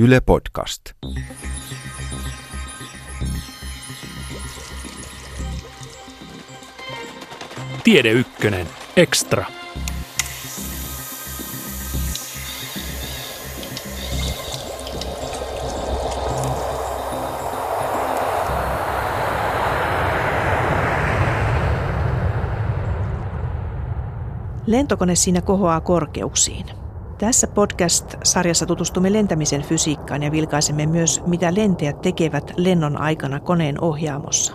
Yle Podcast. Tiede Ykkönen. Extra. Lentokone siinä kohoaa korkeuksiin. Tässä podcast-sarjassa tutustumme lentämisen fysiikkaan ja vilkaisemme myös, mitä lentäjät tekevät lennon aikana koneen ohjaamossa.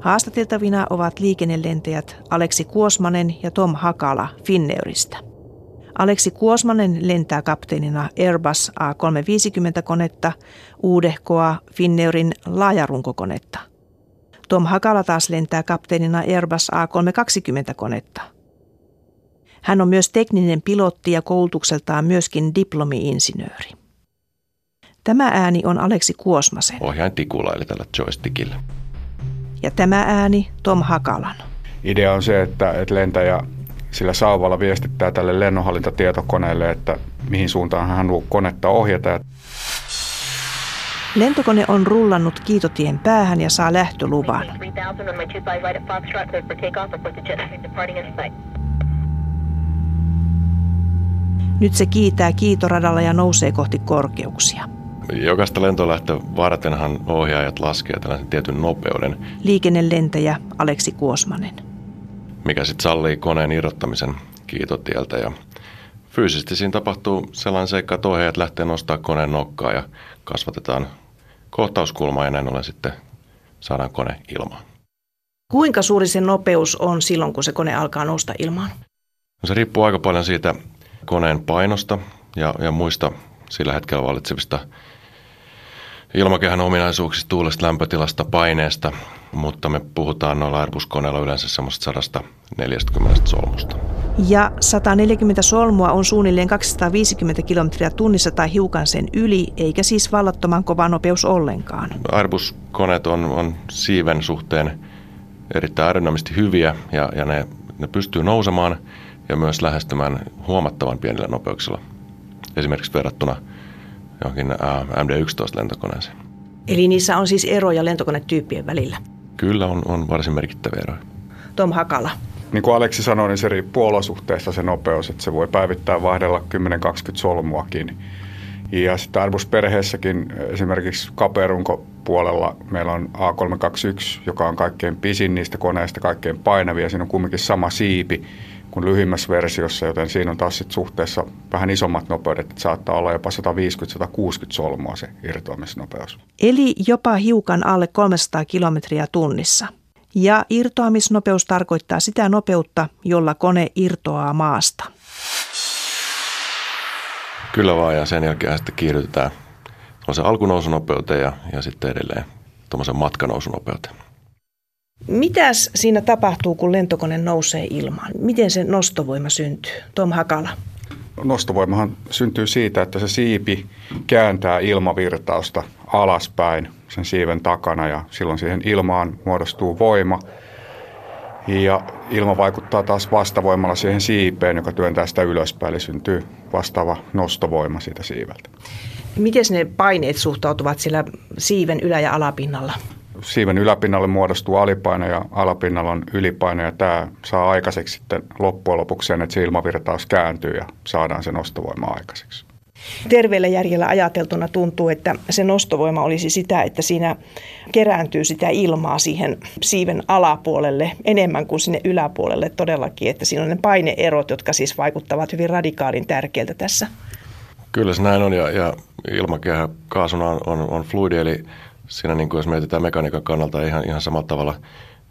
Haastateltavina ovat liikennelentäjät Aleksi Kuosmanen ja Tom Hakala Finneurista. Aleksi Kuosmanen lentää kapteenina Airbus A350-konetta, uudehkoa Finneurin laajarunkokonetta. Tom Hakala taas lentää kapteenina Airbus A320-konetta – hän on myös tekninen pilotti ja koulutukseltaan myöskin diplomi-insinööri. Tämä ääni on Aleksi Kuosmasen. Ohjaan tikulla eli tällä joystickillä. Ja tämä ääni Tom Hakalan. Idea on se, että, että lentäjä sillä sauvalla viestittää tälle lennonhallintatietokoneelle, että mihin suuntaan hän haluaa konetta ohjata. Lentokone on rullannut kiitotien päähän ja saa lähtöluvan. Nyt se kiitää kiitoradalla ja nousee kohti korkeuksia. Jokaista lentolähtö vartenhan ohjaajat laskee tällaisen tietyn nopeuden. Liikennelentäjä Aleksi Kuosmanen. Mikä sitten sallii koneen irrottamisen kiitotieltä ja fyysisesti siinä tapahtuu sellainen seikka, että ohjaajat lähtee nostaa koneen nokkaa ja kasvatetaan kohtauskulmaa ja näin ollen sitten saadaan kone ilmaan. Kuinka suuri se nopeus on silloin, kun se kone alkaa nousta ilmaan? No se riippuu aika paljon siitä koneen painosta ja, ja muista sillä hetkellä valitsevista ilmakehän ominaisuuksista, tuulesta, lämpötilasta, paineesta, mutta me puhutaan noilla Airbus-koneilla yleensä semmoista 140 solmusta. Ja 140 solmua on suunnilleen 250 kilometriä tunnissa tai hiukan sen yli, eikä siis vallattoman kova nopeus ollenkaan. Airbus-koneet on, on siiven suhteen erittäin aerodynamisesti hyviä ja, ja ne, ne pystyy nousemaan – ja myös lähestymään huomattavan pienillä nopeuksilla, esimerkiksi verrattuna johonkin MD-11-lentokoneeseen. Eli niissä on siis eroja lentokonetyyppien välillä? Kyllä on, on varsin merkittäviä eroja. Tom Hakala. Niin kuin Aleksi sanoi, niin se riippuu olosuhteista se nopeus, että se voi päivittää vaihdella 10-20 solmuakin. Ja sitten Airbus-perheessäkin esimerkiksi kaperunko puolella meillä on A321, joka on kaikkein pisin niistä koneista, kaikkein painavia. Siinä on kumminkin sama siipi, kuin lyhyimmässä versiossa, joten siinä on taas sit suhteessa vähän isommat nopeudet, että saattaa olla jopa 150-160 solmua se irtoamisnopeus. Eli jopa hiukan alle 300 kilometriä tunnissa. Ja irtoamisnopeus tarkoittaa sitä nopeutta, jolla kone irtoaa maasta. Kyllä vaan, ja sen jälkeen sitten kiihdytetään se alkunousunopeuteen ja, ja sitten edelleen tuommoisen matkanousunopeuteen. Mitäs siinä tapahtuu, kun lentokone nousee ilmaan? Miten se nostovoima syntyy? Tom Hakala. Nostovoimahan syntyy siitä, että se siipi kääntää ilmavirtausta alaspäin sen siiven takana ja silloin siihen ilmaan muodostuu voima. Ja ilma vaikuttaa taas vastavoimalla siihen siipeen, joka työntää sitä ylöspäin, eli syntyy vastaava nostovoima siitä siiveltä. Miten ne paineet suhtautuvat siellä siiven ylä- ja alapinnalla? Siiven yläpinnalle muodostuu alipaino ja alapinnalla on ylipaino ja tämä saa aikaiseksi sitten loppujen lopuksi sen, että se ilmavirtaus kääntyy ja saadaan se nostovoima aikaiseksi. Terveellä järjellä ajateltuna tuntuu, että se nostovoima olisi sitä, että siinä kerääntyy sitä ilmaa siihen siiven alapuolelle enemmän kuin sinne yläpuolelle todellakin, että siinä on ne paineerot, jotka siis vaikuttavat hyvin radikaalin tärkeältä tässä. Kyllä se näin on ja, ja ilmakehä kaasuna on, on, on fluidi, eli siinä niin kuin jos mietitään mekaniikan kannalta ihan, ihan samalla tavalla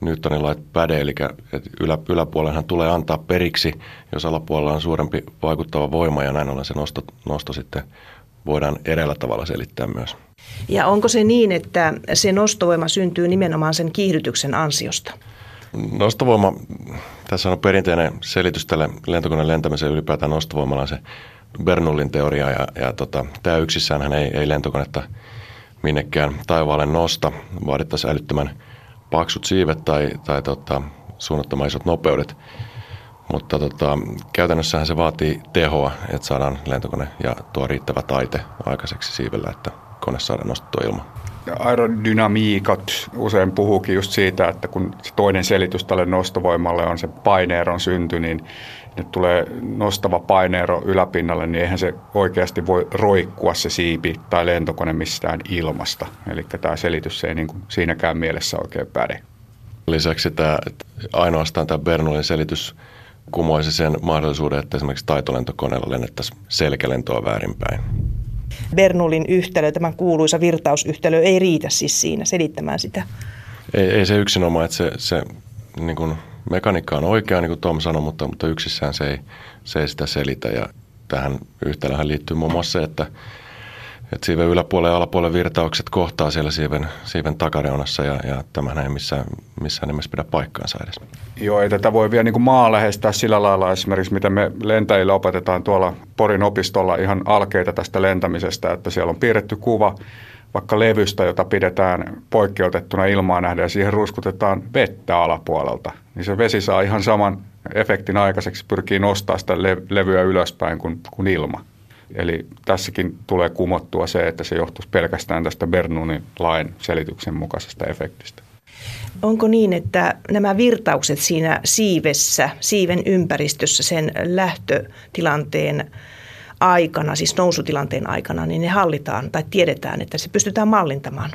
Newtonin lait päde, eli että ylä, yläpuolenhan tulee antaa periksi, jos alapuolella on suurempi vaikuttava voima ja näin ollen se nosto, nosto sitten voidaan eräällä tavalla selittää myös. Ja onko se niin, että se nostovoima syntyy nimenomaan sen kiihdytyksen ansiosta? Nostovoima, tässä on perinteinen selitys tälle lentokoneen lentämiseen ylipäätään nostovoimalla se Bernoulin teoria ja, ja tota, tämä yksissään hän ei, ei lentokonetta – minnekään taivaalle nosta. Vaadittaisiin älyttömän paksut siivet tai, tai tota, suunnattoman isot nopeudet. Mutta tota, käytännössähän se vaatii tehoa, että saadaan lentokone ja tuo riittävä taite aikaiseksi siivellä, että kone saadaan nostettua ilmaan aerodynamiikat usein puhuukin just siitä, että kun se toinen selitys tälle nostovoimalle on se paineeron synty, niin nyt tulee nostava paineero yläpinnalle, niin eihän se oikeasti voi roikkua se siipi tai lentokone mistään ilmasta. Eli tämä selitys ei niin kuin siinäkään mielessä oikein päde. Lisäksi tämä, ainoastaan tämä Bernoulin selitys kumoisi sen mahdollisuuden, että esimerkiksi taitolentokoneella lennettäisiin selkälentoa väärinpäin. Bernoulin yhtälö, tämä kuuluisa virtausyhtälö, ei riitä siis siinä selittämään sitä. Ei, ei se yksinomaan, että se, se niin kuin mekaniikka on oikea, niin kuin Tom sanoi, mutta, mutta yksissään se ei, se ei sitä selitä. Ja tähän yhtälöhän liittyy muun muassa se, että että siiven yläpuolen ja alapuolen virtaukset kohtaa siellä siiven, siiven takareunassa ja, ja tämähän ei missään, missään nimessä pidä paikkaansa edes. Joo, ei tätä voi vielä niin kuin maaläheistää sillä lailla esimerkiksi, mitä me lentäjille opetetaan tuolla Porin opistolla ihan alkeita tästä lentämisestä, että siellä on piirretty kuva vaikka levystä, jota pidetään poikkeutettuna ilmaa nähdä ja siihen ruskutetaan vettä alapuolelta, niin se vesi saa ihan saman efektin aikaiseksi, pyrkii nostaa sitä levyä ylöspäin kuin, kuin ilma. Eli tässäkin tulee kumottua se, että se johtuisi pelkästään tästä Bernoulin lain selityksen mukaisesta efektistä. Onko niin, että nämä virtaukset siinä siivessä, siiven ympäristössä sen lähtötilanteen aikana, siis nousutilanteen aikana, niin ne hallitaan tai tiedetään, että se pystytään mallintamaan?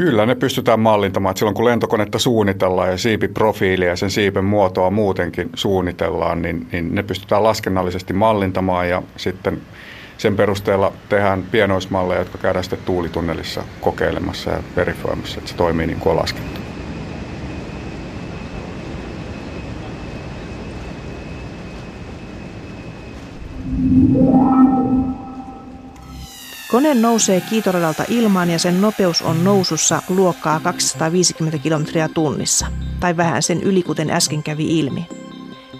Kyllä, ne pystytään mallintamaan. Silloin kun lentokonetta suunnitellaan ja siipiprofiilia ja sen siipen muotoa muutenkin suunnitellaan, niin, niin ne pystytään laskennallisesti mallintamaan ja sitten sen perusteella tehdään pienoismalleja, jotka käydään sitten tuulitunnelissa kokeilemassa ja verifioimassa, että se toimii niin kuin on laskettu. Kone nousee kiitoradalta ilmaan ja sen nopeus on nousussa luokkaa 250 kilometriä tunnissa, tai vähän sen yli, kuten äsken kävi ilmi.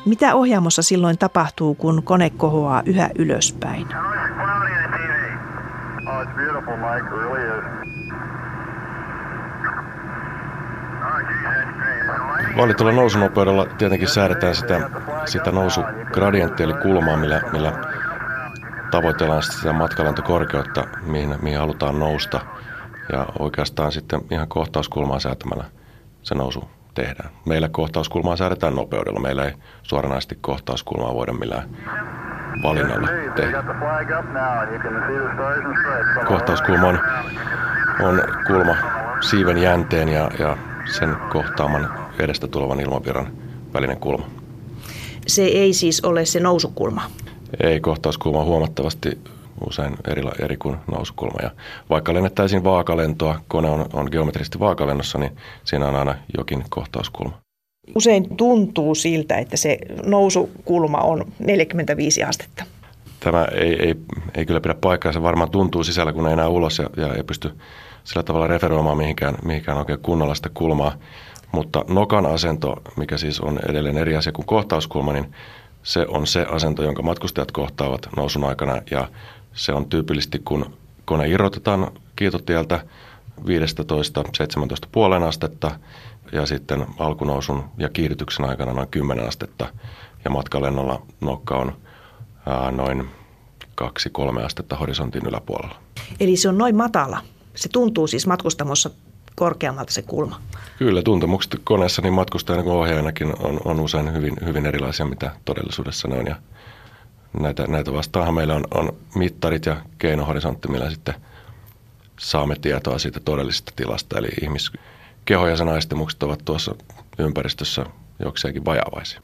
Mitä ohjaamossa silloin tapahtuu, kun kone kohoaa yhä ylöspäin? Valitulla nousunopeudella tietenkin säädetään sitä, sitä nousugradienttia eli kulmaa, millä, millä tavoitellaan sitä matkalentokorkeutta, mihin, mihin halutaan nousta. Ja oikeastaan sitten ihan kohtauskulmaa säätämällä se nousu tehdään. Meillä kohtauskulmaa säädetään nopeudella. Meillä ei suoranaisesti kohtauskulmaa voida millään valinnalla tehdä. Kohtauskulma on, on kulma siiven jänteen ja, ja sen kohtaaman edestä tulevan ilmavirran välinen kulma. Se ei siis ole se nousukulma? Ei, kohtauskulma huomattavasti usein eri, eri kuin nousukulma. Ja vaikka lennettäisiin vaakalentoa, kone on, on geometrisesti vaakalennossa, niin siinä on aina jokin kohtauskulma. Usein tuntuu siltä, että se nousukulma on 45 astetta. Tämä ei, ei, ei kyllä pidä paikkaa. Se varmaan tuntuu sisällä, kun ei enää ulos ja, ja ei pysty sillä tavalla referoimaan mihinkään, mihinkään oikein kunnolla sitä kulmaa. Mutta nokan asento, mikä siis on edelleen eri asia kuin kohtauskulma, niin se on se asento, jonka matkustajat kohtaavat nousun aikana ja se on tyypillisesti, kun kone irrotetaan kiitotieltä 15-17 puolen astetta ja sitten alkunousun ja kiihdytyksen aikana noin 10 astetta ja matkalennolla nokka on ää, noin 2-3 astetta horisontin yläpuolella. Eli se on noin matala. Se tuntuu siis matkustamossa korkeammalta se kulma. Kyllä, tuntemukset koneessa niin matkustajana kuin ohjaajanakin on, on usein hyvin, hyvin erilaisia, mitä todellisuudessa ne on. Ja näitä, näitä vastaahan meillä on, on mittarit ja keinohorisontti, millä sitten saamme tietoa siitä todellisesta tilasta. Eli ihmiskeho ja sen ovat tuossa ympäristössä jokseenkin vajavaisia.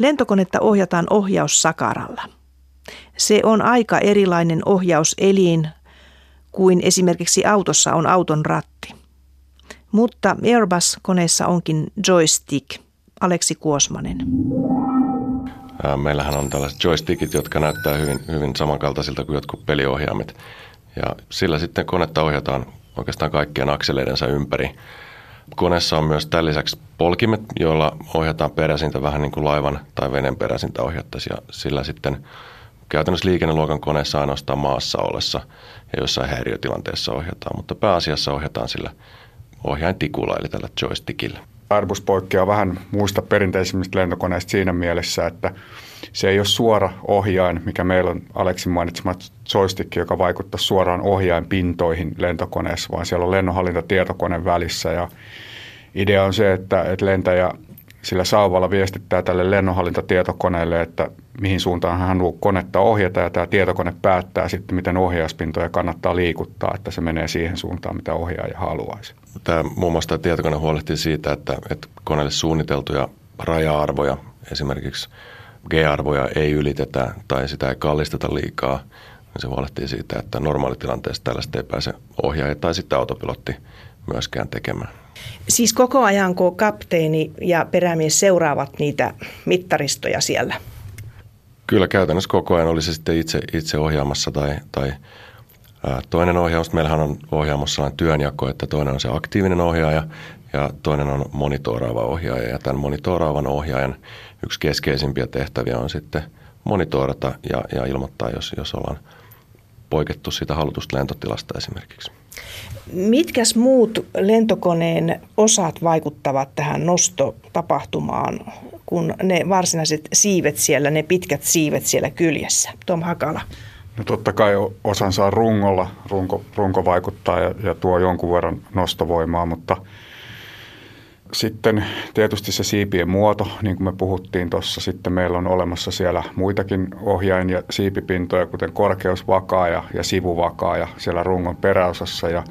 Lentokonetta ohjataan ohjaussakaralla. Se on aika erilainen ohjauselin kuin esimerkiksi autossa on auton ratti. Mutta Airbus-koneessa onkin joystick. Aleksi Kuosmanen. Meillähän on tällaiset joystickit, jotka näyttää hyvin, hyvin samankaltaisilta kuin jotkut peliohjaimet. Ja sillä sitten konetta ohjataan oikeastaan kaikkien akseleidensa ympäri. Koneessa on myös tämän lisäksi polkimet, joilla ohjataan peräsintä vähän niin kuin laivan tai veneen peräsintä ohjattaisiin ja sillä sitten käytännössä liikenneluokan koneessa ainoastaan maassa ollessa ja jossain häiriötilanteessa ohjataan, mutta pääasiassa ohjataan sillä ohjaintikulla eli tällä joystickillä. Airbus poikkeaa vähän muista perinteisimmistä lentokoneista siinä mielessä, että se ei ole suora ohjain, mikä meillä on Aleksin mainitsema joystick, joka vaikuttaa suoraan ohjainpintoihin lentokoneessa, vaan siellä on lennonhallintatietokone välissä ja idea on se, että, että lentäjä sillä sauvalla viestittää tälle lennonhallintatietokoneelle, että mihin suuntaan hän haluaa konetta ohjata ja tämä tietokone päättää sitten, miten ohjauspintoja kannattaa liikuttaa, että se menee siihen suuntaan, mitä ohjaaja haluaisi. Tämä muun muassa tämä tietokone huolehtii siitä, että, että koneelle suunniteltuja raja-arvoja, esimerkiksi G-arvoja ei ylitetä tai sitä ei kallisteta liikaa. Se huolehtii siitä, että normaalitilanteessa tällaista ei pääse ohjaaja tai sitten autopilotti myöskään tekemään. Siis koko ajan, kun kapteeni ja perämies seuraavat niitä mittaristoja siellä? Kyllä käytännössä koko ajan oli se sitten itse, itse ohjaamassa tai, tai ää, toinen ohjaus. Meillähän on ohjaamassa sellainen työnjako, että toinen on se aktiivinen ohjaaja ja toinen on monitoroiva ohjaaja. Ja tämän monitoraavan ohjaajan yksi keskeisimpiä tehtäviä on sitten monitorata ja, ja ilmoittaa, jos, jos ollaan poikettu siitä halutusta lentotilasta esimerkiksi. Mitkäs muut lentokoneen osat vaikuttavat tähän nostotapahtumaan, kun ne varsinaiset siivet siellä, ne pitkät siivet siellä kyljessä? Tom Hakala. No totta kai osan saa rungolla. Runko, runko vaikuttaa ja, ja tuo jonkun verran nostovoimaa, mutta sitten tietysti se siipien muoto, niin kuin me puhuttiin tuossa. Sitten meillä on olemassa siellä muitakin ohjain- ja siipipintoja, kuten korkeusvakaaja ja sivuvakaaja siellä rungon peräosassa. Ja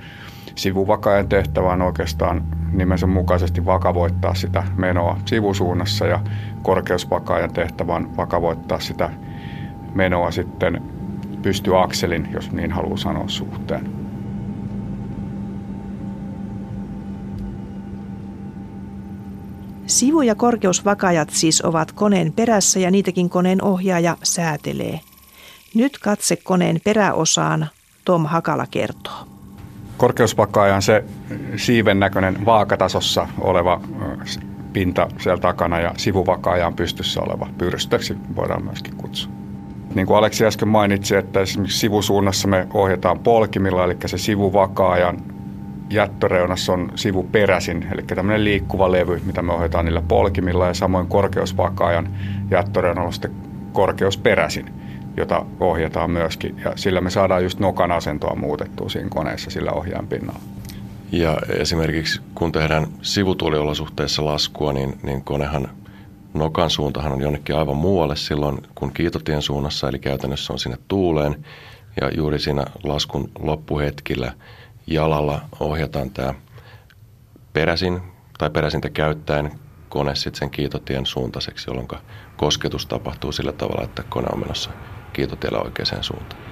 sivuvakaajan tehtävä on oikeastaan nimensä mukaisesti vakavoittaa sitä menoa sivusuunnassa ja korkeusvakaajan tehtävä on vakavoittaa sitä menoa sitten pystyakselin, jos niin haluaa sanoa suhteen. Sivu- ja korkeusvakajat siis ovat koneen perässä ja niitäkin koneen ohjaaja säätelee. Nyt katse koneen peräosaan Tom Hakala kertoo. Korkeusvakaaja on se siiven näköinen vaakatasossa oleva pinta siellä takana ja sivuvakaaja on pystyssä oleva pyrstöksi voidaan myöskin kutsua. Niin kuin Aleksi äsken mainitsi, että esimerkiksi sivusuunnassa me ohjataan polkimilla, eli se sivuvakaajan jättöreunassa on sivuperäisin, eli tämmöinen liikkuva levy, mitä me ohjataan niillä polkimilla, ja samoin korkeusvakaajan jättöreunalla on sitten korkeusperäisin, jota ohjataan myöskin, ja sillä me saadaan just nokan asentoa muutettua siinä koneessa sillä ohjaan pinnalla. Ja esimerkiksi kun tehdään sivutuliolosuhteissa laskua, niin, niin konehan nokan suuntahan on jonnekin aivan muualle silloin kuin kiitotien suunnassa, eli käytännössä on sinne tuuleen, ja juuri siinä laskun loppuhetkillä – jalalla ohjataan tämä peräsin tai peräsintä käyttäen kone sitten sen kiitotien suuntaiseksi, jolloin kosketus tapahtuu sillä tavalla, että kone on menossa kiitotiellä oikeaan suuntaan.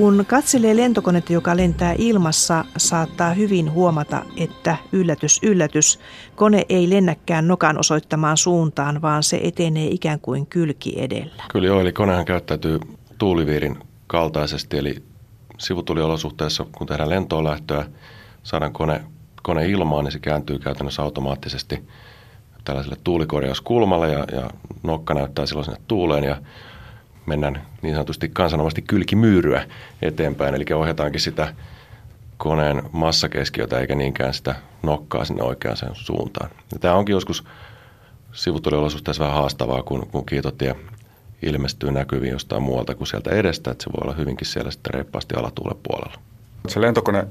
Kun katselee lentokonetta, joka lentää ilmassa, saattaa hyvin huomata, että yllätys, yllätys, kone ei lennäkään nokan osoittamaan suuntaan, vaan se etenee ikään kuin kylki edellä. Kyllä joo, eli konehan käyttäytyy tuuliviirin kaltaisesti, eli sivutuliolosuhteessa, kun tehdään lentoon lähtöä, saadaan kone, kone ilmaan, niin se kääntyy käytännössä automaattisesti tällaiselle tuulikorjauskulmalle ja, ja nokka näyttää silloin sinne tuuleen ja mennään niin sanotusti kansanomaisesti kylkimyyryä eteenpäin, eli ohjataankin sitä koneen massakeskiötä eikä niinkään sitä nokkaa sinne oikeaan suuntaan. Ja tämä onkin joskus sivutuliolosuhteessa vähän haastavaa, kun, kun kiitotie ilmestyy näkyviin jostain muualta kuin sieltä edestä, että se voi olla hyvinkin siellä sitten reippaasti alatuulen puolella. Se lentokone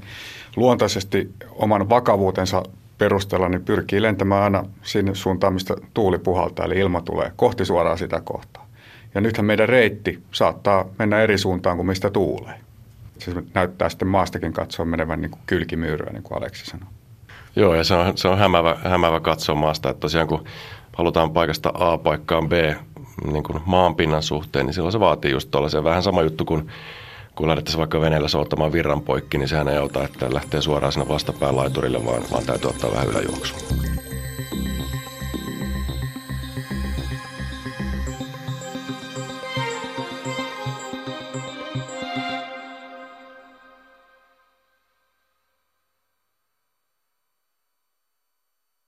luontaisesti oman vakavuutensa perusteella niin pyrkii lentämään aina sinne suuntaan, mistä tuuli puhaltaa, eli ilma tulee kohti suoraan sitä kohtaa. Ja nythän meidän reitti saattaa mennä eri suuntaan kuin mistä tuulee. Se näyttää sitten maastakin katsoa menevän niin kuin kylkimyyryä, niin kuin Aleksi sanoi. Joo, ja se on, se on hämävä, hämävä katsoa maasta, että tosiaan kun halutaan paikasta A paikkaan B niin kuin maanpinnan suhteen, niin silloin se vaatii just tuollaisen vähän sama juttu kuin kun lähdettäisiin vaikka veneellä souttamaan virran poikki, niin sehän ei auta, että lähtee suoraan sinne vastapään laiturille, vaan, vaan täytyy ottaa vähän yläjuoksua.